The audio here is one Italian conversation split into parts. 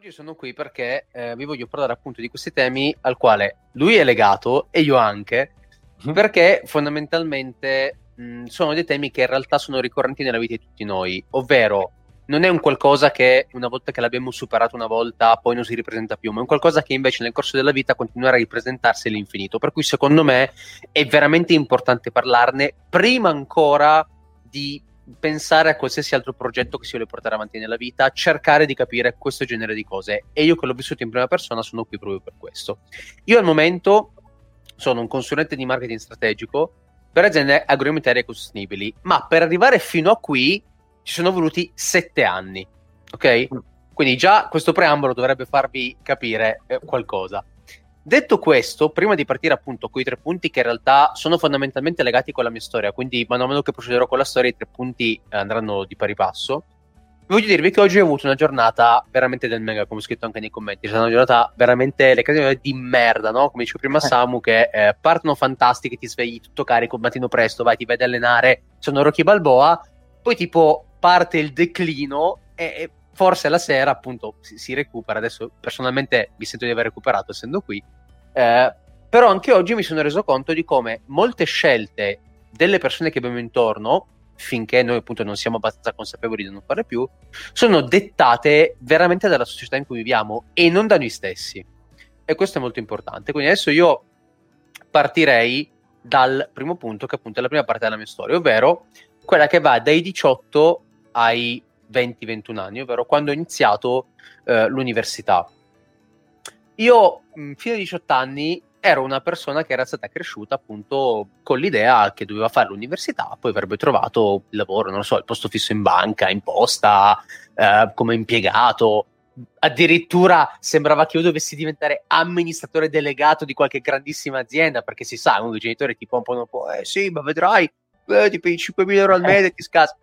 Oggi sono qui perché eh, vi voglio parlare appunto di questi temi al quale lui è legato e io anche, mm-hmm. perché fondamentalmente mh, sono dei temi che in realtà sono ricorrenti nella vita di tutti noi, ovvero non è un qualcosa che una volta che l'abbiamo superato una volta poi non si ripresenta più, ma è un qualcosa che invece nel corso della vita continuerà a ripresentarsi all'infinito. Per cui secondo me è veramente importante parlarne prima ancora di pensare a qualsiasi altro progetto che si vuole portare avanti nella vita, cercare di capire questo genere di cose. E io che l'ho vissuto in prima persona sono qui proprio per questo. Io al momento sono un consulente di marketing strategico per aziende agroalimentari ecosostenibili, ma per arrivare fino a qui ci sono voluti sette anni, ok? Mm. Quindi già questo preambolo dovrebbe farvi capire eh, qualcosa. Detto questo, prima di partire appunto con i tre punti che in realtà sono fondamentalmente legati con la mia storia, quindi man mano che procederò con la storia i tre punti andranno di pari passo, voglio dirvi che oggi ho avuto una giornata veramente del mega, come ho scritto anche nei commenti, è stata una giornata veramente le case di merda, no? Come dicevo prima eh. Samu, che eh, partono fantastiche, ti svegli tutto carico, mattino presto, vai, ti vai ad allenare, sono Rocky Balboa, poi tipo parte il declino e, e forse la sera appunto si, si, recupera. Adesso personalmente mi sento di aver recuperato essendo qui. Eh, però anche oggi mi sono reso conto di come molte scelte delle persone che abbiamo intorno, finché noi appunto non siamo abbastanza consapevoli di non fare più, sono dettate veramente dalla società in cui viviamo e non da noi stessi. E questo è molto importante. Quindi adesso io partirei dal primo punto, che appunto è la prima parte della mia storia, ovvero quella che va dai 18 ai 20-21 anni, ovvero quando ho iniziato eh, l'università. Io, mh, fino ai 18 anni, ero una persona che era stata cresciuta appunto con l'idea che doveva fare l'università, poi avrebbe trovato il lavoro, non lo so, il posto fisso in banca, in posta, eh, come impiegato. Addirittura sembrava che io dovessi diventare amministratore delegato di qualche grandissima azienda, perché si sa, uno dei genitori ti pompano un po', eh sì, ma vedrai, eh, ti paghi 5.000 euro al mese e ti scassa.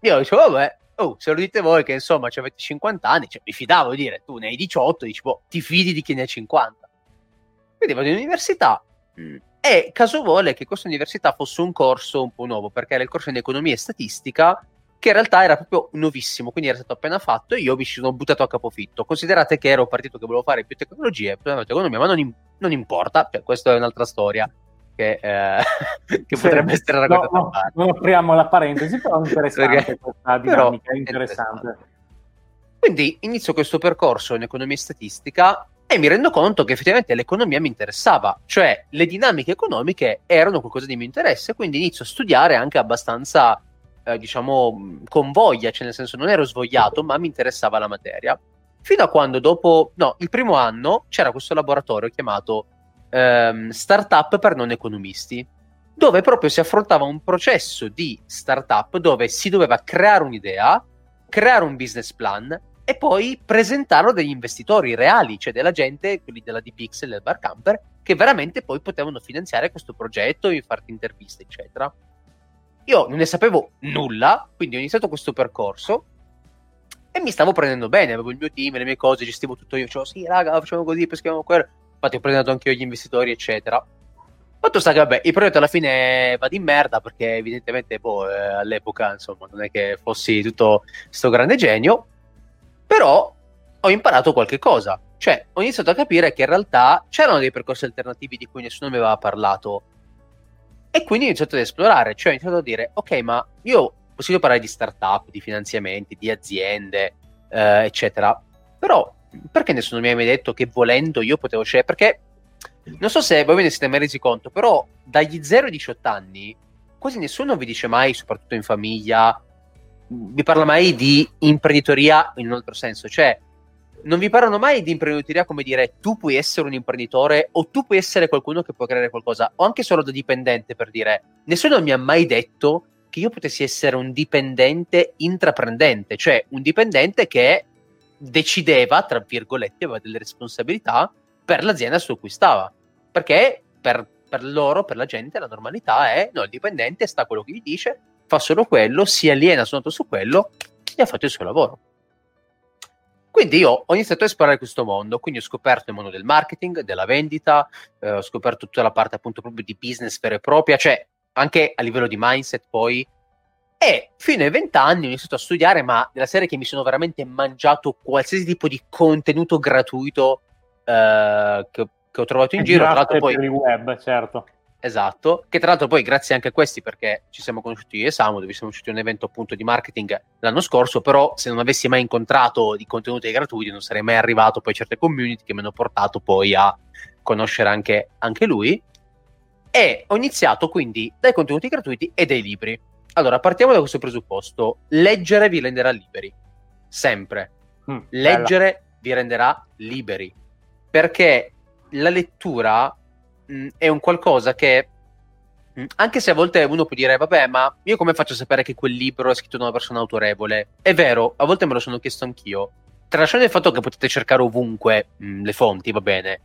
Io dicevo, vabbè, oh, se lo dite voi che insomma avete 50 anni, cioè, mi fidavo di dire, tu ne hai 18, dici, boh, ti fidi di chi ne ha 50. Quindi vado in università mm. e caso vuole che questa università fosse un corso un po' nuovo, perché era il corso in economia e statistica, che in realtà era proprio nuovissimo, quindi era stato appena fatto e io mi sono buttato a capofitto. Considerate che ero partito che volevo fare più tecnologie, più economia, ma non, non importa, cioè, questa è un'altra storia che, eh, che sì, potrebbe essere raccontata. No, no, non apriamo la parentesi, però è interessante Perché, questa dinamica, è interessante. interessante. Quindi inizio questo percorso in economia e statistica e mi rendo conto che effettivamente l'economia mi interessava, cioè le dinamiche economiche erano qualcosa di mio interesse, quindi inizio a studiare anche abbastanza, eh, diciamo, con voglia, cioè nel senso non ero svogliato, ma mi interessava la materia. Fino a quando dopo, no, il primo anno c'era questo laboratorio chiamato ehm, startup per non economisti, dove proprio si affrontava un processo di startup dove si doveva creare un'idea, creare un business plan e poi presentarlo a degli investitori reali, cioè della gente, quelli della D-Pixel, del Bar Camper, che veramente poi potevano finanziare questo progetto e farti interviste, eccetera. Io non ne sapevo nulla, quindi ho iniziato questo percorso e mi stavo prendendo bene, avevo il mio team, le mie cose, gestivo tutto io, dicevo sì raga, facciamo così, peschiamo quello infatti ho preso anche io gli investitori, eccetera. Fatto sta che, vabbè, il progetto alla fine va di merda perché evidentemente, boh, eh, all'epoca, insomma, non è che fossi tutto sto grande genio, però ho imparato qualche cosa. Cioè, ho iniziato a capire che in realtà c'erano dei percorsi alternativi di cui nessuno mi aveva parlato. E quindi ho iniziato ad esplorare, cioè ho iniziato a dire, ok, ma io posso parlare di startup, di finanziamenti, di aziende, eh, eccetera, però perché nessuno mi ha mai detto che volendo io potevo scegliere? Perché non so se voi ve ne siete mai resi conto, però dagli 0 ai 18 anni quasi nessuno vi dice mai, soprattutto in famiglia, vi parla mai di imprenditoria in un altro senso, cioè non vi parlano mai di imprenditoria come dire tu puoi essere un imprenditore o tu puoi essere qualcuno che può creare qualcosa, o anche solo da dipendente per dire nessuno mi ha mai detto che io potessi essere un dipendente intraprendente, cioè un dipendente che decideva, tra virgolette, aveva delle responsabilità per l'azienda su cui stava. Perché per, per loro, per la gente, la normalità è no, il dipendente sta quello che gli dice, fa solo quello, si aliena soltanto su quello e ha fatto il suo lavoro. Quindi io ho iniziato a esplorare questo mondo, quindi ho scoperto il mondo del marketing, della vendita, eh, ho scoperto tutta la parte appunto proprio di business vera e propria, cioè anche a livello di mindset poi E fino ai vent'anni ho iniziato a studiare, ma della serie che mi sono veramente mangiato qualsiasi tipo di contenuto gratuito eh, che, che, ho trovato in giro. Tra l'altro poi... per il web, certo. Esatto, che tra l'altro poi grazie anche a questi perché ci siamo conosciuti io e Samu, dove siamo usciti un evento appunto di marketing l'anno scorso, però se non avessi mai incontrato i contenuti gratuiti non sarei mai arrivato poi a certe community che mi hanno portato poi a conoscere anche, anche lui. E ho iniziato quindi dai contenuti gratuiti e dai libri. Allora, partiamo da questo presupposto. Leggere vi renderà liberi. Sempre. Mm, Leggere bella. vi renderà liberi. Perché la lettura mh, mm, è un qualcosa che, mm, anche se a volte uno può dire, vabbè, ma io come faccio a sapere che quel libro è scritto da una persona autorevole? È vero, a volte me lo sono chiesto anch'io. Tralasciando il fatto che potete cercare ovunque mh, le fonti, va bene.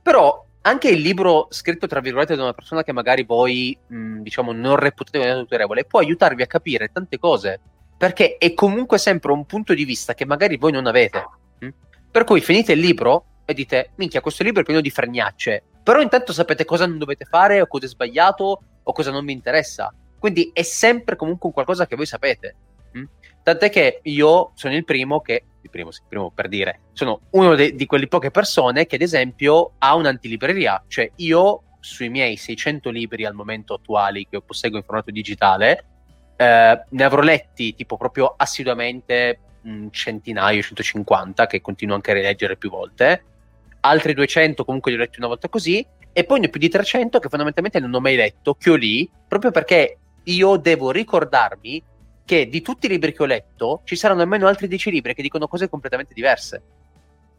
Però anche il libro scritto tra virgolette da una persona che magari voi mh, diciamo non reputate autorevole può aiutarvi a capire tante cose perché è comunque sempre un punto di vista che magari voi non avete per cui finite il libro e dite minchia questo libro è pieno di fregnacce però intanto sapete cosa non dovete fare o cosa è sbagliato o cosa non vi interessa. Quindi è sempre comunque un qualcosa che voi sapete. Tant'è che io sono il primo che, primo, il primo per dire, sono uno de- di quelle poche persone che ad esempio ha un'antilibreria. Cioè io sui miei 600 libri al momento attuali che posseggo in formato digitale, eh, ne avrò letti tipo proprio assiduamente un centinaio, 150, che continuo anche a rileggere più volte altri 200 comunque li ho letti una volta così, e poi ne ho più di 300 che fondamentalmente non ho mai letto, che ho lì, proprio perché io devo ricordarmi che di tutti i libri che ho letto ci saranno almeno altri 10 libri che dicono cose completamente diverse.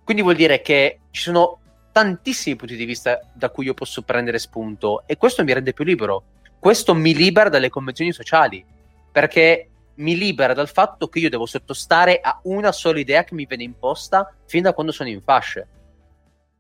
Quindi vuol dire che ci sono tantissimi punti di vista da cui io posso prendere spunto e questo mi rende più libero. Questo mi libera dalle convenzioni sociali, perché mi libera dal fatto che io devo sottostare a una sola idea che mi viene imposta fin da quando sono in fasce.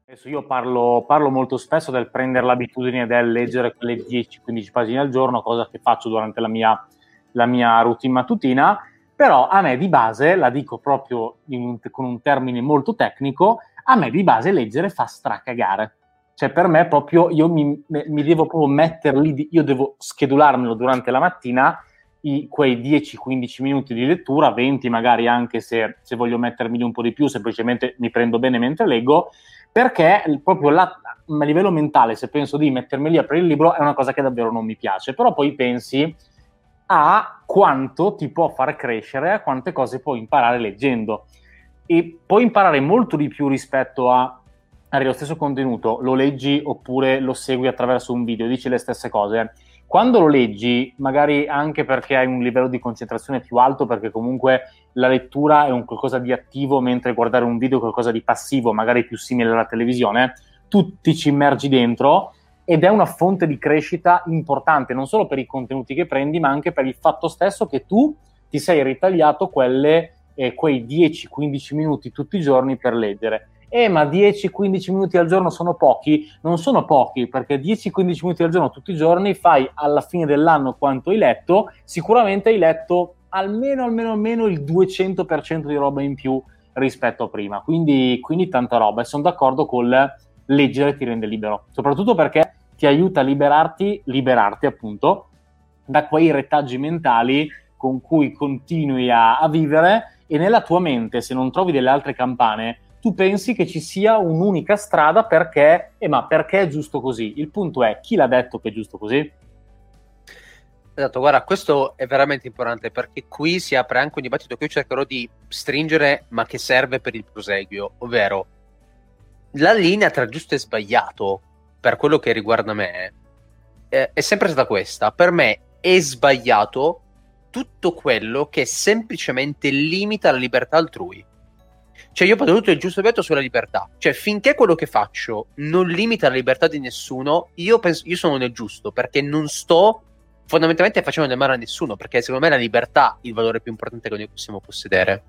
Adesso io parlo, parlo, molto spesso del prendere l'abitudine del leggere quelle 10-15 pagine al giorno, cosa che faccio durante la mia, la mia, routine mattutina, però a me di base, la dico proprio un, con un termine molto tecnico, a me di base leggere fa stracagare. Cioè per me proprio io mi, mi devo proprio metterli, io devo schedularmelo durante la mattina, i, quei 10-15 minuti di lettura, 20 magari anche se, se voglio mettermi un po' di più, semplicemente mi prendo bene mentre leggo, perché proprio la, a livello mentale, se penso di mettermi lì a aprire il libro, è una cosa che davvero non mi piace. Però poi pensi a quanto ti può far crescere, a quante cose puoi imparare leggendo. E puoi imparare molto di più rispetto a lo stesso contenuto, lo leggi oppure lo segui attraverso un video, dici le stesse cose. Quando lo leggi, magari anche perché hai un livello di concentrazione più alto, perché comunque la lettura è un qualcosa di attivo, mentre guardare un video è qualcosa di passivo, magari più simile alla televisione, tu ti ci immergi dentro ed è una fonte di crescita importante, non solo per i contenuti che prendi, ma anche per il fatto stesso che tu ti sei ritagliato quelle, eh, quei 10-15 minuti tutti i giorni per leggere. Eh ma 10-15 minuti al giorno sono pochi? Non sono pochi perché 10-15 minuti al giorno tutti i giorni fai alla fine dell'anno quanto hai letto, sicuramente hai letto almeno, almeno, almeno il 200% di roba in più rispetto a prima, quindi, quindi tanta roba e sono d'accordo col leggere ti rende libero, soprattutto perché ti aiuta a liberarti, liberarti appunto da quei retaggi mentali con cui continui a, a vivere e nella tua mente se non trovi delle altre campane tu pensi che ci sia un'unica strada perché, eh, ma perché è giusto così? Il punto è, chi l'ha detto che è giusto così? Esatto, guarda, questo è veramente importante perché qui si apre anche un dibattito che io cercherò di stringere, ma che serve per il proseguio, ovvero la linea tra giusto e sbagliato, per quello che riguarda me, eh, è sempre stata questa. Per me è sbagliato tutto quello che semplicemente limita la libertà altrui. Cioè, io ho tutto il giusto vetto sulla libertà. Cioè, finché quello che faccio non limita la libertà di nessuno, io, penso, io sono nel giusto, perché non sto fondamentalmente facendo del male a nessuno, perché secondo me la libertà è il valore più importante che noi possiamo possedere.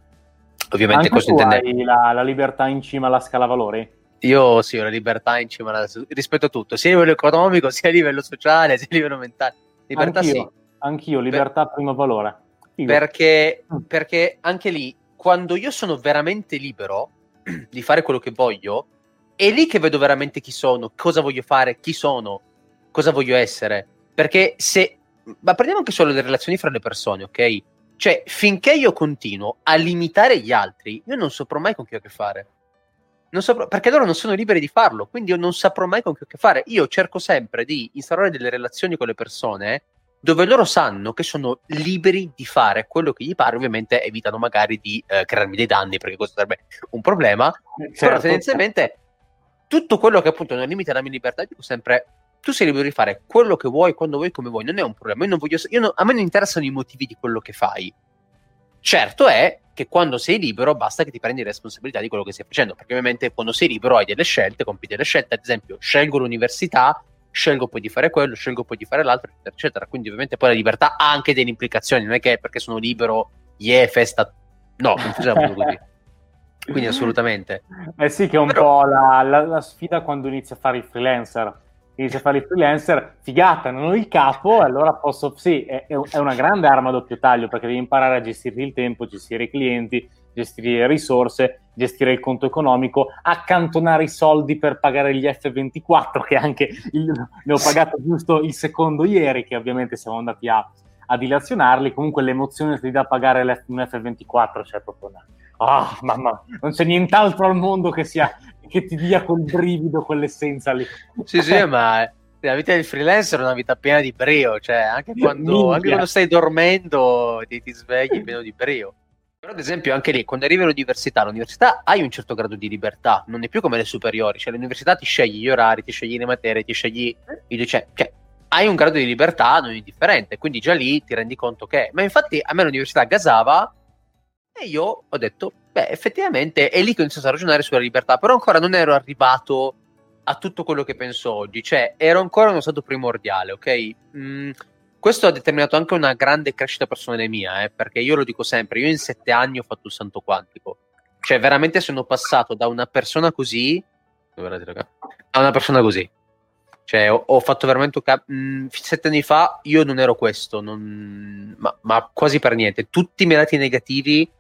Ovviamente Anche questo intende... La, la libertà in cima alla scala valori? Io sì, ho la libertà in cima alla... rispetto a tutto, sia a livello economico, sia a livello sociale, sia a livello mentale. Libertà anch'io, sì. Anch'io, libertà per... primo valore. Perché, mm. perché anche lì quando io sono veramente libero di fare quello che voglio, è lì che vedo veramente chi sono, cosa voglio fare, chi sono, cosa voglio essere. Perché se ma prendiamo anche solo le relazioni fra le persone, ok? Cioè, finché io continuo a limitare gli altri, io non saprò mai con chi ho a che fare. Saprò, perché loro non sono liberi di farlo, quindi io non saprò mai con che fare. Io cerco sempre di instaurare delle relazioni con le persone dove loro sanno che sono liberi di fare quello che gli pare, ovviamente evitano magari di eh, crearmi dei danni, perché questo sarebbe un problema, certo. però tendenzialmente tutto quello che appunto non limita la mia libertà, dico sempre, tu sei libero di fare quello che vuoi, quando vuoi, come vuoi, non è un problema, io non voglio, io non, a me non interessano i motivi di quello che fai. Certo è che quando sei libero basta che ti prendi responsabilità di quello che stai facendo, perché ovviamente quando sei libero hai delle scelte, compi delle scelte, ad esempio scelgo l'università, scelgo poi di fare quello, scelgo poi di fare l'altro, eccetera, eccetera. Quindi ovviamente poi la libertà ha anche delle implicazioni, non è che perché sono libero, yeah, festa... No, non funziona così. Quindi assolutamente. Eh sì, che è un Però... po' la, la, la, sfida quando inizi a fare il freelancer. Inizi a fare il freelancer, figata, non ho il capo, allora posso... Sì, è, è una grande arma a doppio taglio perché devi imparare a gestire il tempo, gestire i clienti, gestire le risorse, gestire il conto economico, accantonare i soldi per pagare gli F24, che anche il, ne ho pagato giusto il secondo ieri, che ovviamente siamo andati a, a dilazionarli. Comunque l'emozione ti dà pagare un F24, cioè proprio una... Ah, mamma, non c'è nient'altro al mondo che, sia, che ti dia quel brivido, quell'essenza lì. Sì, sì, ma la vita del freelancer è una vita piena di brio, cioè anche quando, anche quando stai dormendo ti, ti svegli pieno di brio. Però, ad esempio, anche lì, quando arrivi all'università, all'università hai un certo grado di libertà, non è più come le superiori, cioè all'università ti scegli gli orari, ti scegli le materie, ti scegli i docenti, cioè hai un grado di libertà non indifferente, quindi già lì ti rendi conto che... Ma infatti a me l'università gasava e io ho detto, beh, effettivamente è lì che ho iniziato a ragionare sulla libertà, però ancora non ero arrivato a tutto quello che penso oggi, cioè ero ancora in uno stato primordiale, ok? Mm, questo ha determinato anche una grande crescita personale mia, eh, perché io lo dico sempre, io in sette anni ho fatto il santo quantico. Cioè, veramente sono passato da una persona così a una persona così. Cioè, ho, ho fatto veramente... Mh, mm, sette anni fa io non ero questo, non, ma, ma, quasi per niente. Tutti i miei lati negativi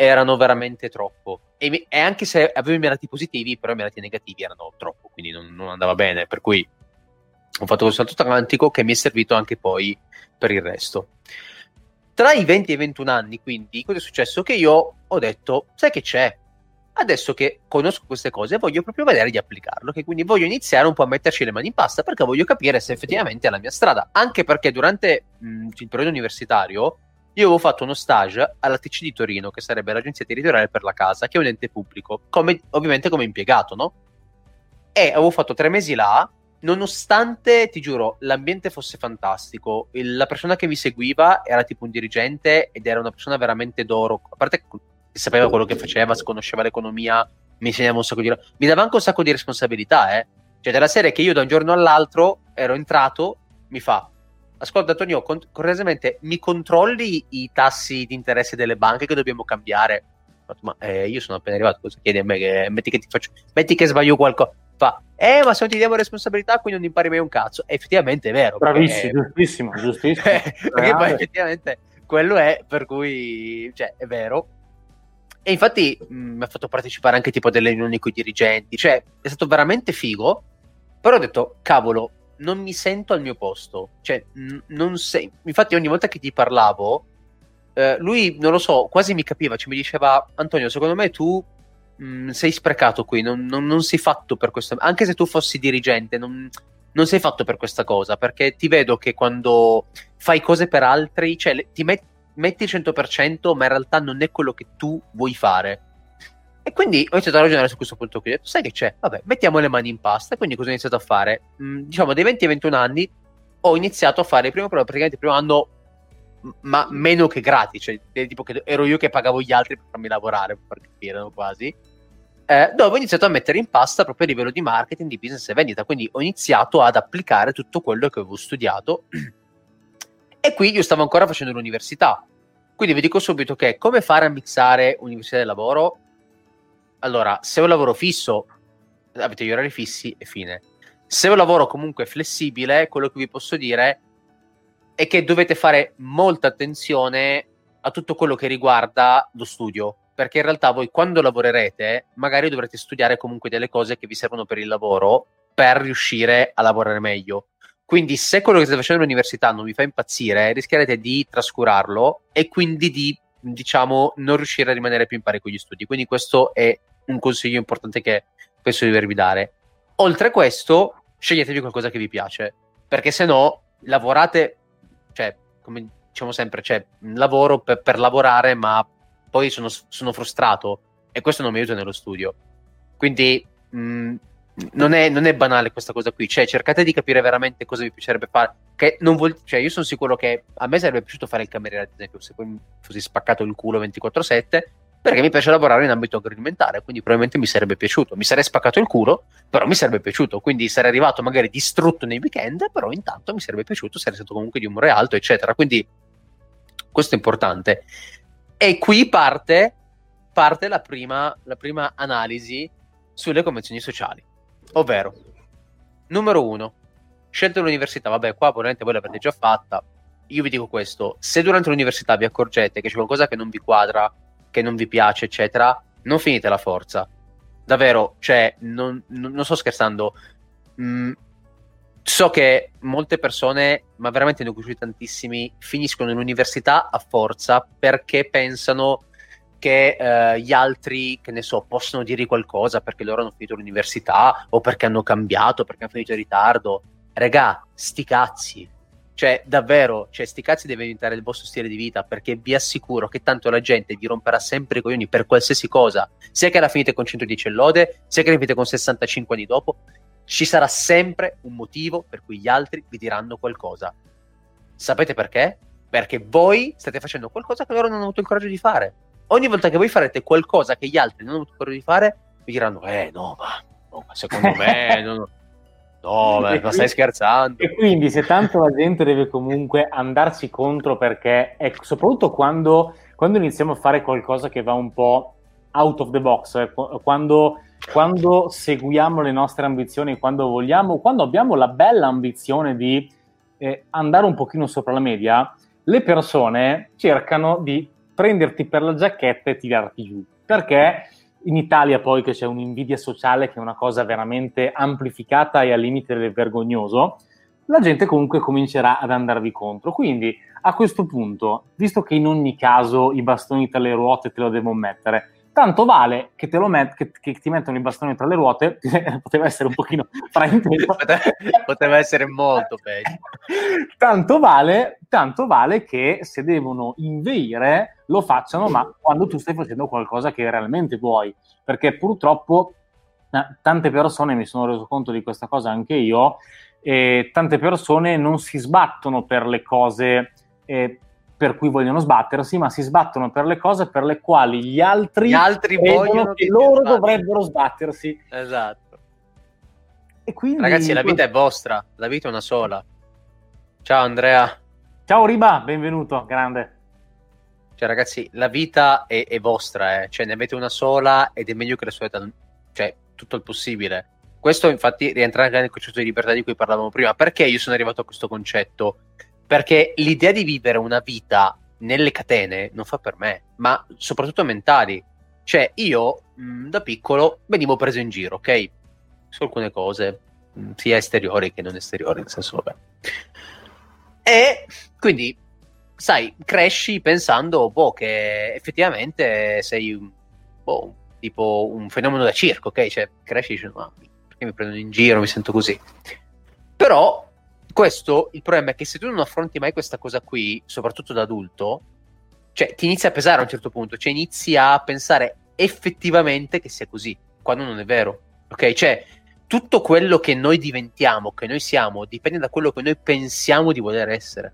erano veramente troppo. E, e, anche se avevo i miei lati positivi, però i miei lati negativi erano troppo, quindi non, non andava bene. Per cui ho fatto questo salto atlantico che mi è servito anche poi per il resto. Tra i 20 e i 21 anni, quindi, cosa è successo? Che io ho detto, sai che c'è? Adesso che conosco queste cose, voglio proprio vedere di applicarlo, che quindi voglio iniziare un po' a metterci le mani in pasta perché voglio capire se effettivamente è la mia strada. Anche perché durante mh, il periodo universitario io avevo fatto uno stage alla TC di Torino, che sarebbe l'agenzia territoriale per la casa, che è un ente pubblico, come, ovviamente come impiegato, no? E avevo fatto tre mesi là nonostante, ti giuro, l'ambiente fosse fantastico, il, la persona che mi seguiva era tipo un dirigente ed era una persona veramente d'oro, a parte che sapeva quello che faceva, conosceva l'economia, mi insegnava un sacco di... mi dava anche un sacco di responsabilità, eh. Cioè, della serie che io da un giorno all'altro ero entrato, mi fa, ascolta Antonio, con- correttamente mi controlli i tassi di interesse delle banche che dobbiamo cambiare? Ma eh, io sono appena arrivato, cosa chiedi a me? Che, metti che ti faccio, metti che sbaglio qualcosa fa, eh, ma se non ti diamo responsabilità, quindi non impari mai un cazzo. E effettivamente è vero. Bravissimo, perché... giustissimo, giustissimo. perché poi effettivamente quello è per cui, cioè, è vero. E infatti mh, mi ha fatto partecipare anche tipo delle riunioni con i dirigenti, cioè è stato veramente figo. Però ho detto, cavolo, non mi sento al mio posto. Cioè, n- non sei. Infatti, ogni volta che ti parlavo, eh, lui non lo so, quasi mi capiva, cioè mi diceva, Antonio, secondo me tu mh, mm, sei sprecato qui, non, non, non, sei fatto per questo, anche se tu fossi dirigente, non, non, sei fatto per questa cosa, perché ti vedo che quando fai cose per altri, cioè ti met, metti il 100%, ma in realtà non è quello che tu vuoi fare. E quindi ho iniziato a ragionare su questo punto qui. Ho detto, sai che c'è? Vabbè, mettiamo le mani in pasta. Quindi cosa ho iniziato a fare? Mm, diciamo, dai 20 ai 21 anni ho iniziato a fare il primo, praticamente il primo anno ma meno che gratis, cioè tipo che ero io che pagavo gli altri per farmi lavorare, per capire quasi. Eh, dove ho iniziato a mettere in pasta proprio a livello di marketing, di business e vendita. Quindi ho iniziato ad applicare tutto quello che avevo studiato. e qui io stavo ancora facendo l'università. Quindi vi dico subito che come fare a mixare università e lavoro? Allora, se ho un lavoro fisso, avete gli orari fissi e fine. Se ho un lavoro comunque flessibile, quello che vi posso dire è che dovete fare molta attenzione a tutto quello che riguarda lo studio, perché in realtà voi quando lavorerete magari dovrete studiare comunque delle cose che vi servono per il lavoro per riuscire a lavorare meglio. Quindi se quello che state facendo all'università non vi fa impazzire, rischierete di trascurarlo e quindi di, diciamo, non riuscire a rimanere più in pari con gli studi. Quindi questo è un consiglio importante che penso di dovervi dare. Oltre a questo, sceglietevi qualcosa che vi piace, perché se no lavorate, cioè, come diciamo sempre, cioè, lavoro per, per lavorare, ma poi sono, sono, frustrato e questo non mi aiuta nello studio. Quindi mh, non, è, non, è, banale questa cosa qui, cioè cercate di capire veramente cosa vi piacerebbe fare. Vuol, cioè, io sono sicuro che a me sarebbe piaciuto fare il cameriere, ad esempio, se poi mi fossi spaccato il culo 24-7, perché mi piace lavorare in ambito agroalimentare, quindi probabilmente mi sarebbe piaciuto. Mi sarei spaccato il culo, però mi sarebbe piaciuto, quindi sarei arrivato magari distrutto nei weekend, però intanto mi sarebbe piaciuto, sarei stato comunque di umore alto, eccetera. Quindi questo è importante. E qui parte, parte la, prima, la prima analisi sulle convenzioni sociali, ovvero, numero uno, scelta l'università, vabbè qua probabilmente voi l'avete già fatta, io vi dico questo, se durante l'università vi accorgete che c'è qualcosa che non vi quadra, che non vi piace, eccetera, non finite la forza. Davvero, cioè, non, non, non sto scherzando. Mm, so che molte persone, ma veramente ne ho conosciuti tantissimi, finiscono l'università a forza perché pensano che eh, gli altri, che ne so, possono dirgli qualcosa perché loro hanno finito l'università o perché hanno cambiato, perché hanno finito in ritardo. Regà, sti cazzi cioè, davvero, cioè, sti cazzi deve diventare il vostro stile di vita perché vi assicuro che tanto la gente vi romperà sempre i coglioni per qualsiasi cosa, sia che la finite con 110 lode, sia che la finite con 65 anni dopo, ci sarà sempre un motivo per cui gli altri vi diranno qualcosa. Sapete perché? Perché voi state facendo qualcosa che loro non hanno avuto il coraggio di fare. Ogni volta che voi farete qualcosa che gli altri non hanno avuto coraggio di fare, vi diranno, eh no, ma, no, ma secondo me... non... No, ma quindi, stai scherzando. E quindi se tanto la gente deve comunque andarci contro perché, ecco, soprattutto quando, quando iniziamo a fare qualcosa che va un po' out of the box, eh, quando, quando seguiamo le nostre ambizioni, quando vogliamo, quando abbiamo la bella ambizione di eh, andare un pochino sopra la media, le persone cercano di prenderti per la giacchetta e tirarti giù. Perché in Italia poi che c'è un'invidia sociale che è una cosa veramente amplificata e al limite del vergognoso, la gente comunque comincerà ad andarvi contro. Quindi a questo punto, visto che in ogni caso i bastoni tra le ruote te lo devo mettere, tanto vale che, te lo met- che, che ti mettono i bastoni tra le ruote, poteva essere un pochino frainteso. poteva essere molto peggio. tanto, vale, tanto vale che se devono inveire lo facciano, ma quando tu stai facendo qualcosa che realmente vuoi, perché purtroppo eh, tante persone, mi sono reso conto di questa cosa anche io, eh, tante persone non si sbattono per le cose eh, per cui vogliono sbattersi, ma si sbattono per le cose per le quali gli altri, gli altri vogliono che loro dovrebbero sbattersi. Esatto. E quindi Ragazzi, la vita è vostra, la vita è una sola. Ciao Andrea. Ciao Riba, benvenuto, grande. Cioè, ragazzi, la vita è, è vostra, eh. cioè ne avete una sola ed è meglio che la sua vita, cioè tutto il possibile. Questo infatti rientra anche nel concetto di libertà di cui parlavamo prima. Perché io sono arrivato a questo concetto? Perché l'idea di vivere una vita nelle catene non fa per me, ma soprattutto mentali. Cioè, io mh, mm, da piccolo venivo preso in giro, ok? Su alcune cose, mh, mm, sia esteriori che non esteriori, nel senso, vabbè. E quindi, sai, cresci pensando, boh, che effettivamente sei, boh, tipo un fenomeno da circo, ok? Cioè, cresci dicendo, ah, perché mi prendono in giro, mi sento così. Però questo, il problema è che se tu non affronti mai questa cosa qui, soprattutto da adulto, cioè ti inizia a pesare a un certo punto, cioè inizi a pensare effettivamente che sia così, quando non è vero. Ok? Cioè, tutto quello che noi diventiamo, che noi siamo, dipende da quello che noi pensiamo di voler essere.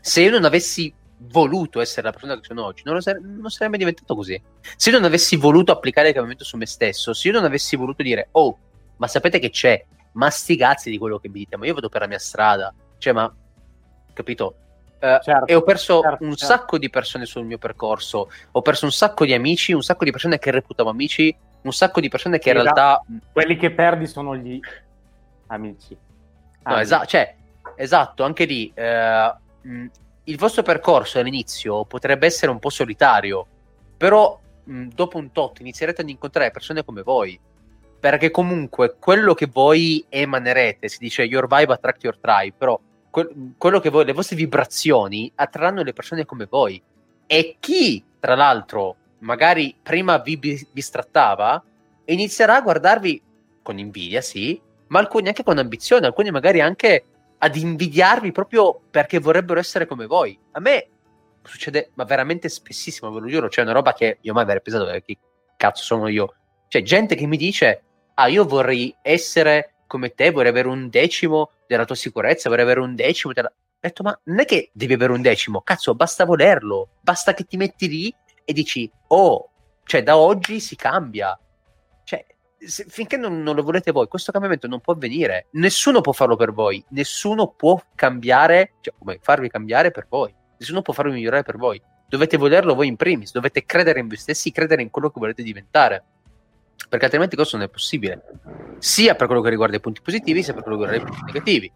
Se io non avessi voluto essere la persona che sono oggi, non, sare- non sarei diventato così. Se io non avessi voluto applicare il cambiamento su me stesso, se io non avessi voluto dire, oh, ma sapete che c'è? Ma sti cazzi di quello che mi dite, ma io vado per la mia strada, cioè, ma capito? Uh, certo, e ho perso certo, un certo. sacco di persone sul mio percorso, ho perso un sacco di amici, un sacco di persone che reputavo amici, un sacco di persone che in realtà... Quelli che perdi sono gli amici. No, esa- cioè, esatto, anche lì uh, il vostro percorso all'inizio potrebbe essere un po' solitario, però mh, dopo un tot inizierete ad incontrare persone come voi perché comunque quello che voi emanerete, si dice your vibe attract your tribe, però que- quello che voi, le vostre vibrazioni attrarranno le persone come voi. E chi, tra l'altro, magari prima vi bistrattava, inizierà a guardarvi con invidia, sì, ma alcuni anche con ambizione, alcuni magari anche ad invidiarvi proprio perché vorrebbero essere come voi. A me succede, ma veramente spessissimo, ve lo giuro, c'è una roba che io mai avrei pensato, eh, chi cazzo sono io? C'è gente che mi dice, ah, io vorrei essere come te, vorrei avere un decimo della tua sicurezza, vorrei avere un decimo della... Ho detto, ma non è che devi avere un decimo, cazzo, basta volerlo, basta che ti metti lì e dici, oh, cioè da oggi si cambia. Cioè, se, finché non, non, lo volete voi, questo cambiamento non può avvenire. Nessuno può farlo per voi, nessuno può cambiare, cioè, come farvi cambiare per voi, nessuno può farvi migliorare per voi. Dovete volerlo voi in primis, dovete credere in voi stessi, credere in quello che volete diventare. Perché altrimenti questo non è possibile, sia per quello che riguarda i punti positivi, sia per quello che riguarda i punti negativi.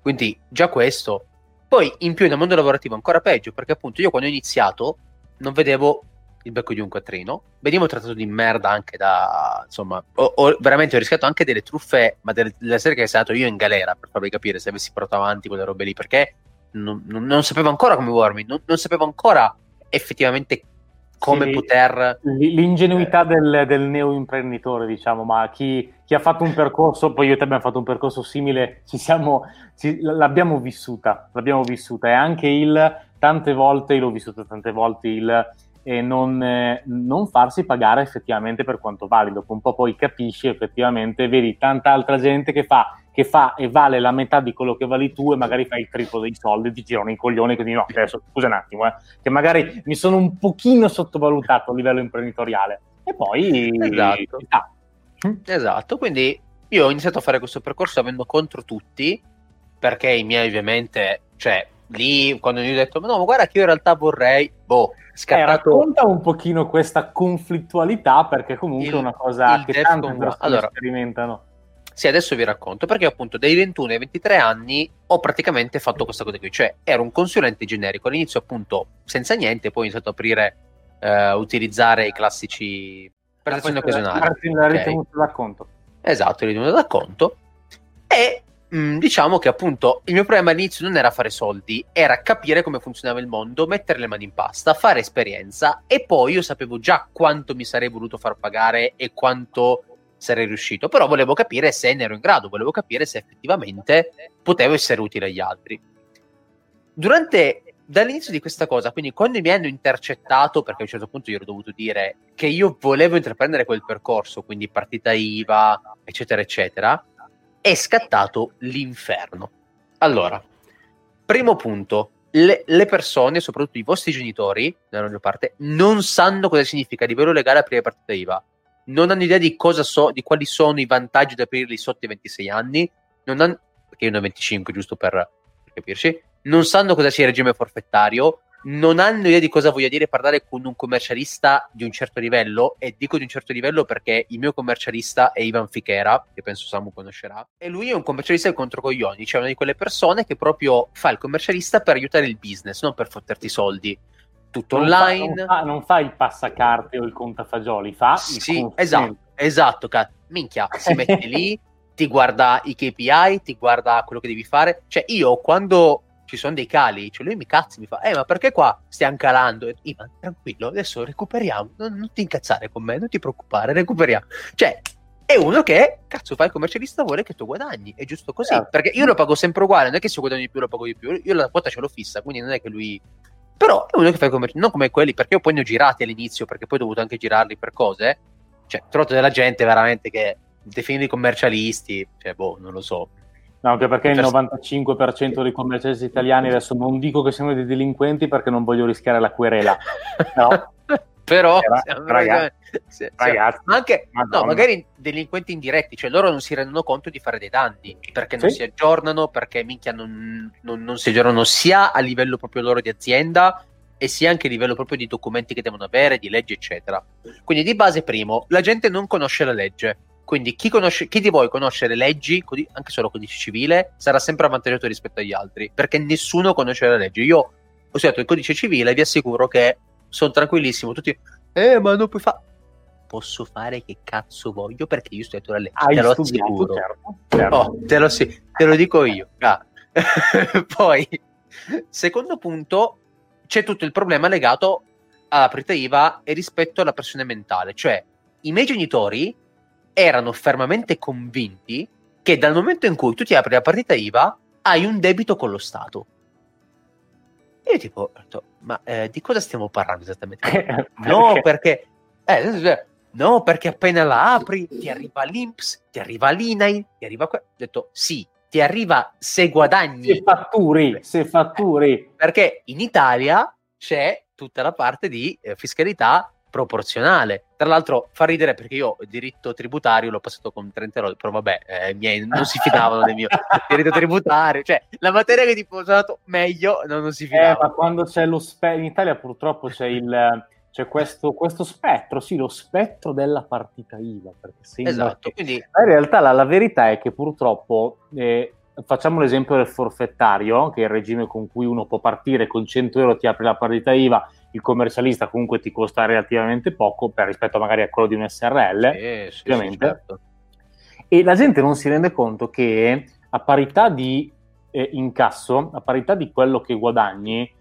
Quindi già questo. Poi in più nel mondo lavorativo ancora peggio, perché appunto io quando ho iniziato non vedevo il becco di un quattrino, venivo trattato di merda anche da, insomma, ho, ho veramente ho rischiato anche delle truffe, ma delle, delle serie che sono stato io in galera, per farvi capire se avessi portato avanti quelle robe lì, perché non, non, non sapevo ancora come muovermi, non, non sapevo ancora effettivamente come sì, poter... L'ingenuità del, del neo-imprenditore, diciamo, ma chi, chi, ha fatto un percorso, poi io e te abbiamo fatto un percorso simile, ci siamo, ci, l'abbiamo vissuta, l'abbiamo vissuta. E anche il, tante volte, l'ho vissuto tante volte, il eh, non, eh, non, farsi pagare effettivamente per quanto vale, dopo un po' poi capisci effettivamente, vedi tanta altra gente che fa che fa e vale la metà di quello che vali tu e magari fai il triplo dei soldi, ti girano i coglioni e quindi no, adesso scusa un attimo, eh, che magari mi sono un pochino sottovalutato a livello imprenditoriale. E poi... Esatto. Ah. esatto, quindi io ho iniziato a fare questo percorso avendo contro tutti, perché i miei ovviamente, cioè lì quando gli ho detto ma no ma guarda che io in realtà vorrei boh scattato eh, racconta un pochino questa conflittualità perché comunque il, è una cosa che persone allora, sperimentano sì, adesso vi racconto, perché appunto dai 21 ai 23 anni ho praticamente fatto questa cosa qui, cioè ero un consulente generico, all'inizio appunto senza niente, poi ho iniziato a aprire, eh, utilizzare i classici prestazioni occasionali. La okay. ritenuta da conto. Esatto, il ritenuta da conto. E mm, diciamo che appunto il mio problema all'inizio non era fare soldi, era capire come funzionava il mondo, mettere le mani in pasta, fare esperienza e poi io sapevo già quanto mi sarei voluto far pagare e quanto sarei riuscito, però volevo capire se ne ero in grado, volevo capire se effettivamente potevo essere utile agli altri. Durante dall'inizio di questa cosa, quindi quando mi hanno intercettato, perché a un certo punto io ero dovuto dire che io volevo intraprendere quel percorso, quindi partita IVA, eccetera, eccetera, è scattato l'inferno. Allora, primo punto, le, le persone, soprattutto i vostri genitori, nella maggior parte, non sanno cosa significa a livello legale aprire partita IVA. Non hanno idea di so, di quali sono i vantaggi di aprirli sotto i 26 anni, non hanno, perché io ne ho 25 giusto per capirci, non sanno cosa sia il regime forfettario, non hanno idea di cosa voglia dire parlare con un commercialista di un certo livello, e dico di un certo livello perché il mio commercialista è Ivan Fichera, che penso Samu conoscerà, e lui è un commercialista contro coglioni, cioè una di quelle persone che proprio fa il commercialista per aiutare il business, non per fotterti soldi tutto non online. Fa, non, fa, non, fa, il passacarte o il contafagioli, fa sì, il esatto, esatto, cat- minchia, si mette lì, ti guarda i KPI, ti guarda quello che devi fare. Cioè, io quando ci sono dei cali, cioè lui mi cazzi, mi fa, eh, ma perché qua stiamo calando? E ma tranquillo, adesso recuperiamo, non, non, ti incazzare con me, non ti preoccupare, recuperiamo. Cioè, è uno che, cazzo, fa il commercialista, vuole che tu guadagni, è giusto così, certo. perché io lo pago sempre uguale, non è che se guadagno di più lo pago di più, io la quota ce l'ho fissa, quindi non è che lui però è uno che fa come, non come quelli, perché io poi ne ho girati all'inizio, perché poi ho dovuto anche girarli per cose. Cioè, ho trovato della gente veramente che definiti commercialisti, cioè, boh, non lo so. No, anche perché il 95% dei commercialisti italiani adesso non dico che siano dei delinquenti perché non voglio rischiare la querela. No. però ragazzi, ragazzi, ragazzi anche no, magari delinquenti indiretti, cioè loro non si rendono conto di fare dei danni perché non sì. si aggiornano, perché minchia non, non, non, si aggiornano sia a livello proprio loro di azienda e sia anche a livello proprio di documenti che devono avere, di leggi, eccetera. Quindi di base, primo, la gente non conosce la legge. Quindi chi, conosce, chi di voi conosce le leggi, anche solo codice civile, sarà sempre avvantaggiato rispetto agli altri, perché nessuno conosce la legge. Io ho studiato il codice civile e vi assicuro che sono tranquillissimo. Tutti, eh, ma non puoi fare. posso fare che cazzo voglio perché io sto alle Hai te lo studiato, assicuro. certo, certo. Oh, te, lo, sì, te lo dico io. Ah. Poi, secondo punto, c'è tutto il problema legato alla partita IVA e rispetto alla pressione mentale. Cioè, i miei genitori erano fermamente convinti che dal momento in cui tu ti apri la partita IVA hai un debito con lo Stato. E io tipo, ma eh, di cosa stiamo parlando esattamente? no, perché... Eh, no, perché appena la apri ti arriva l'Inps, ti arriva l'INAI, ti arriva... Que-. Ho detto, sì, ti arriva se guadagni. Se fatturi, se fatturi. Perché in Italia c'è tutta la parte di eh, fiscalità proporzionale. Tra l'altro fa ridere perché io il diritto tributario l'ho passato con 30 euro, però vabbè, eh, miei non si fidavano del mio diritto tributario, cioè la materia che ti ho usato meglio non, non si fidava. Eh, ma quando c'è lo spettro, in Italia purtroppo c'è il c'è questo, questo, spettro, sì, lo spettro della partita IVA. esatto, che... quindi... In realtà la, la, verità è che purtroppo, eh, facciamo l'esempio del forfettario, che è il regime con cui uno può partire con 100 euro, ti apre la partita IVA, il commercialista comunque ti costa relativamente poco per rispetto magari a quello di un SRL, sì, ovviamente. Sì, certo. E la gente non si rende conto che a parità di eh, incasso, a parità di quello che guadagni,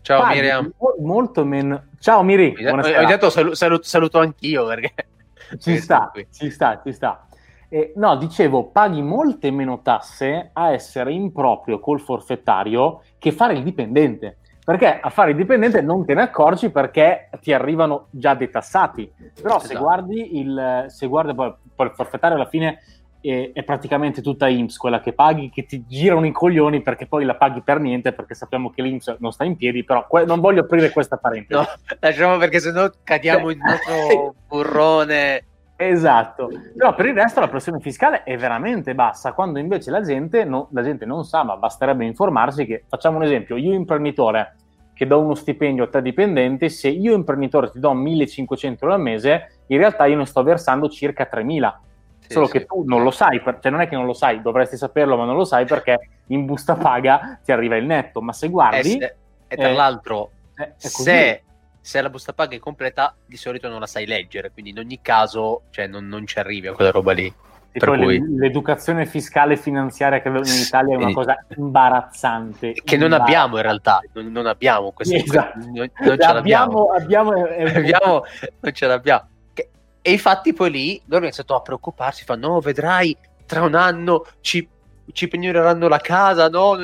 Ciao Miriam. Molto meno... Ciao Miri, Ho detto saluto, saluto, saluto anch'io perché... Ci sta, ci sta, ci sta. Eh, no, dicevo, paghi molte meno tasse a essere in proprio col forfettario che fare il dipendente. Perché a fare il dipendente non te ne accorgi perché ti arrivano già detassati. Però esatto. se guardi il, se guardi poi, poi il forfettario alla fine è, è, praticamente tutta IMSS quella che paghi, che ti girano i coglioni perché poi la paghi per niente perché sappiamo che l'IMSS non sta in piedi, però que- non voglio aprire questa parentesi. No, lasciamo perché sennò cadiamo in un altro burrone. Esatto, però per il resto la pressione fiscale è veramente bassa, quando invece la gente, no, la gente non sa, ma basterebbe informarsi che, facciamo un esempio, io imprenditore che do uno stipendio a te dipendente, se io imprenditore ti do 1500 euro al mese, in realtà io ne sto versando circa 3000. Sì, Solo sì. che tu non lo sai, cioè non è che non lo sai, dovresti saperlo, ma non lo sai perché in busta paga ti arriva il netto. Ma se guardi. Eh, e tra eh, l'altro, eh, se se la busta paga è completa, di solito non la sai leggere, quindi in ogni caso cioè, non, non ci arrivi a quella roba lì. Per cui... l'educazione fiscale e finanziaria che in Italia è una cosa imbarazzante. Che non abbiamo in realtà, non, non abbiamo questa esatto. non, non ce l'abbiamo. Abbiamo, abbiamo, non ce l'abbiamo. E infatti poi lì loro hanno iniziato a preoccuparsi, fanno, no, vedrai, tra un anno ci ci pignoreranno la casa, no?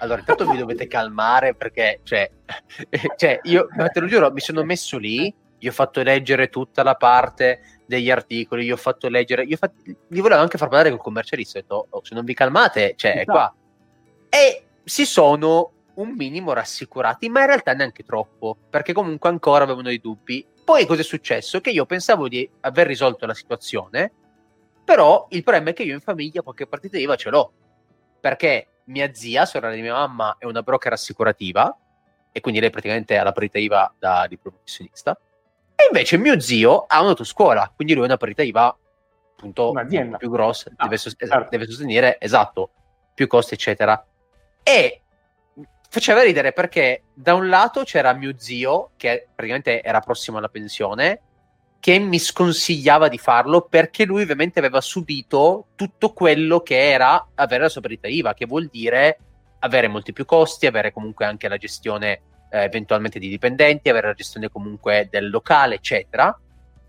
Allora, intanto vi dovete calmare perché, cioè, cioè io te lo giuro, mi sono messo lì, gli ho fatto leggere tutta la parte degli articoli, gli ho fatto leggere, gli, ho fatto, gli volevo anche far parlare col commercialista, ho detto, oh, se non vi calmate, cioè, è qua. E si sono un minimo rassicurati, ma in realtà neanche troppo, perché comunque ancora avevano dei dubbi. Poi cosa è successo? Che io pensavo di aver risolto la situazione, però il problema è che io in famiglia qualche partita IVA ce l'ho. Perché mia zia, sorella di mia mamma, è una broker assicurativa e quindi lei praticamente ha la partita IVA da di professionista. E invece mio zio ha un'autoscuola, quindi lui è una partita IVA appunto più grossa, ah, deve, sost- certo. deve sostenere, esatto, più costi, eccetera. E faceva ridere perché da un lato c'era mio zio, che praticamente era prossimo alla pensione, che mi sconsigliava di farlo perché lui ovviamente aveva subito tutto quello che era avere la partita IVA, che vuol dire avere molti più costi, avere comunque anche la gestione eh, eventualmente di dipendenti, avere la gestione comunque del locale, eccetera.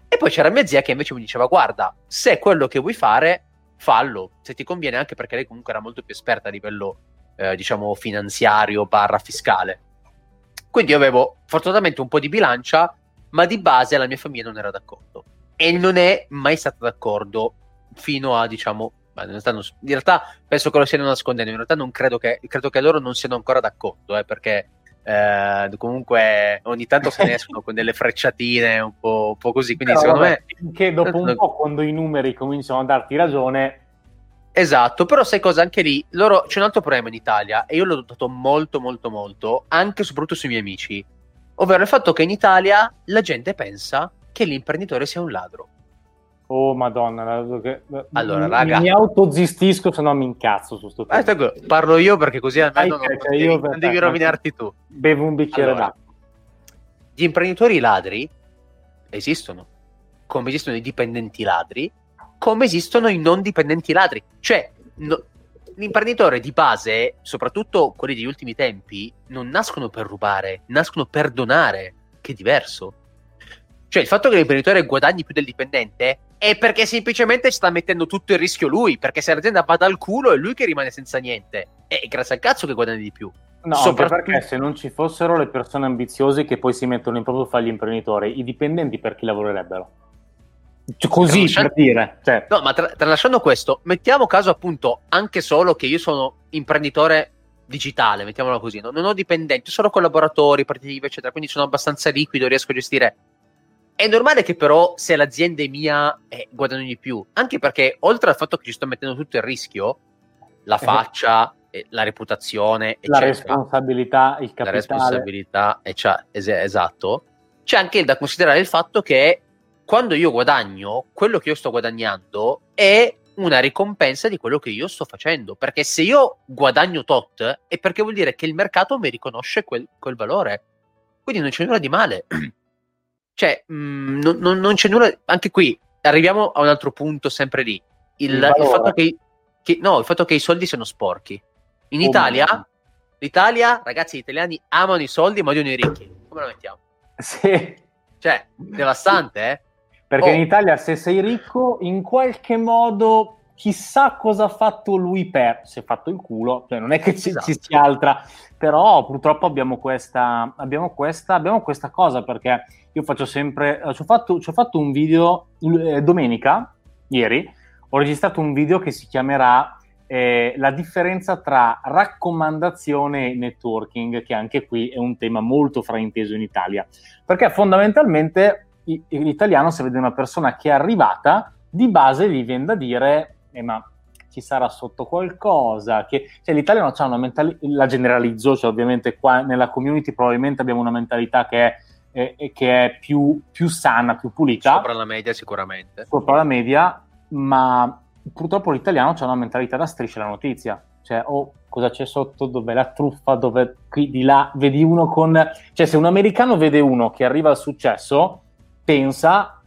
E poi c'era mia zia che invece mi diceva: Guarda, se è quello che vuoi fare, fallo. Se ti conviene, anche perché lei comunque era molto più esperta a livello, eh, diciamo, finanziario barra fiscale. Quindi io avevo fortunatamente un po' di bilancia ma di base la mia famiglia non era d'accordo e non è mai stata d'accordo fino a diciamo in realtà, non, in realtà penso che lo stiano nascondendo in realtà non credo che, credo che loro non siano ancora d'accordo eh, perché eh, comunque ogni tanto se ne escono con delle frecciatine un po', un po così quindi Però, secondo vabbè, me che dopo un po' quando i numeri cominciano a darti ragione Esatto, però sai cosa? Anche lì loro c'è un altro problema in Italia e io l'ho notato molto, molto, molto, anche e soprattutto sui miei amici ovvero il fatto che in Italia la gente pensa che l'imprenditore sia un ladro. Oh madonna, che... allora raga, mi autozistisco se no mi incazzo su sto tema. Eh, parlo io perché così almeno non, non, devi, non devi rovinarti tu. Bevo un bicchiere allora, d'acqua. Gli imprenditori ladri esistono. come esistono i dipendenti ladri, come esistono i non dipendenti ladri. Cioè, no, l'imprenditore di base, soprattutto quelli degli ultimi tempi, non nascono per rubare, nascono per donare, che è diverso. Cioè, il fatto che l'imprenditore guadagni più del dipendente è perché semplicemente sta mettendo tutto il rischio lui, perché se l'azienda va dal culo è lui che rimane senza niente. E grazie al cazzo che guadagni di più. No, Soprattutto... perché se non ci fossero le persone ambiziose che poi si mettono in proprio fare gli imprenditori, i dipendenti per chi lavorerebbero? Cioè, così per dire. Cioè. No, ma tra- tralasciando questo, mettiamo caso appunto anche solo che io sono imprenditore digitale, mettiamolo così, no? non ho dipendenti, solo collaboratori, partiti eccetera, quindi sono abbastanza liquido, riesco a gestire. È normale che però se l'azienda è mia eh, guadagno di più, anche perché oltre al fatto che ci sto mettendo tutto il rischio, la eh. faccia, eh. la reputazione, la responsabilità, il capitale. La responsabilità, es- esatto. C'è anche da considerare il fatto che quando io guadagno, quello che io sto guadagnando è una ricompensa di quello che io sto facendo. Perché se io guadagno tot, è perché vuol dire che il mercato mi riconosce quel, quel valore. Quindi non c'è nulla di male. cioè, mh, mm, non, non, non, c'è nulla. Anche qui arriviamo a un altro punto, sempre lì. Il, il, il, fatto, che, che, no, il fatto che i soldi siano sporchi. In oh Italia, mio. l'Italia, ragazzi, gli italiani amano i soldi ma odiano i ricchi. Come lo mettiamo? Sì. Cioè, devastante, eh? Perché oh. in Italia se sei ricco, in qualche modo chissà cosa ha fatto lui per, si è fatto il culo, cioè non è che ci, esatto. ci sia altra, però purtroppo abbiamo questa, abbiamo, questa, abbiamo questa cosa perché io faccio sempre, eh, ci ho fatto, ci ho fatto un video eh, domenica, ieri, ho registrato un video che si chiamerà eh, la differenza tra raccomandazione e networking, che anche qui è un tema molto frainteso in Italia, perché fondamentalmente l'italiano se vede una persona che è arrivata, di base gli viene da dire, eh, ma ci sarà sotto qualcosa, che cioè, l'italiano ha una mentalità, la generalizzo, cioè ovviamente qua nella community probabilmente abbiamo una mentalità che è, è, che è più, più, sana, più pulita. Sopra la media sicuramente. Sopra la media, ma purtroppo l'italiano ha una mentalità da striscia la notizia. Cioè, oh, cosa c'è sotto, dov'è la truffa, dove qui, di là, vedi uno con... Cioè, se un americano vede uno che arriva al successo, pensa,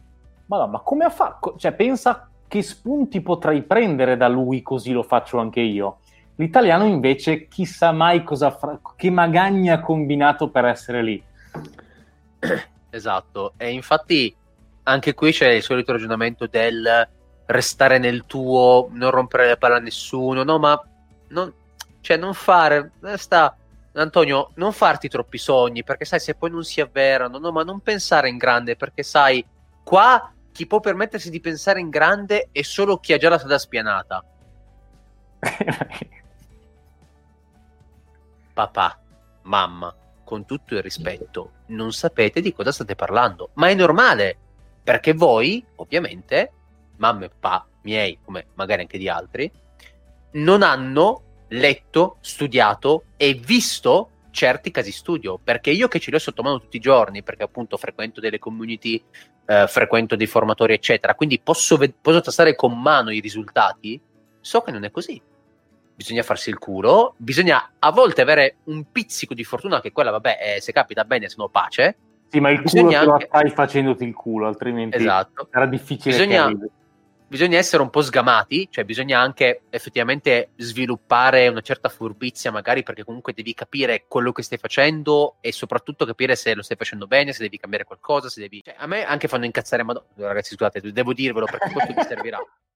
ma, ma come ha fatto? Cioè, pensa che spunti potrei prendere da lui così lo faccio anche io. L'italiano invece chissà mai cosa fra- che magagna ha combinato per essere lì. Esatto, e infatti anche qui c'è il solito ragionamento del restare nel tuo, non rompere le palle a nessuno, no, ma non, cioè non fare, sta, Antonio, non farti troppi sogni, perché sai, se poi non si avverano, no, ma non pensare in grande, perché sai, qua chi può permettersi di pensare in grande è solo chi ha già la strada spianata. Papà, mamma, con tutto il rispetto, non sapete di cosa state parlando, ma è normale, perché voi, ovviamente, mamma e papà miei, come magari anche di altri, non hanno letto, studiato e visto certi casi studio, perché io che ce li ho sotto mano tutti i giorni, perché appunto frequento delle community, eh, frequento dei formatori, eccetera, quindi posso, ve- posso tastare con mano i risultati, so che non è così. Bisogna farsi il culo, bisogna a volte avere un pizzico di fortuna, che quella, vabbè, eh, se capita bene, se no pace. Sì, ma il bisogna culo anche... lo stai facendoti il culo, altrimenti esatto. sarà difficile bisogna, bisogna essere un po' sgamati, cioè bisogna anche effettivamente sviluppare una certa furbizia, magari perché comunque devi capire quello che stai facendo e soprattutto capire se lo stai facendo bene, se devi cambiare qualcosa, se devi... Cioè, a me anche fanno incazzare, ma no, ragazzi scusate, devo dirvelo perché questo mi servirà.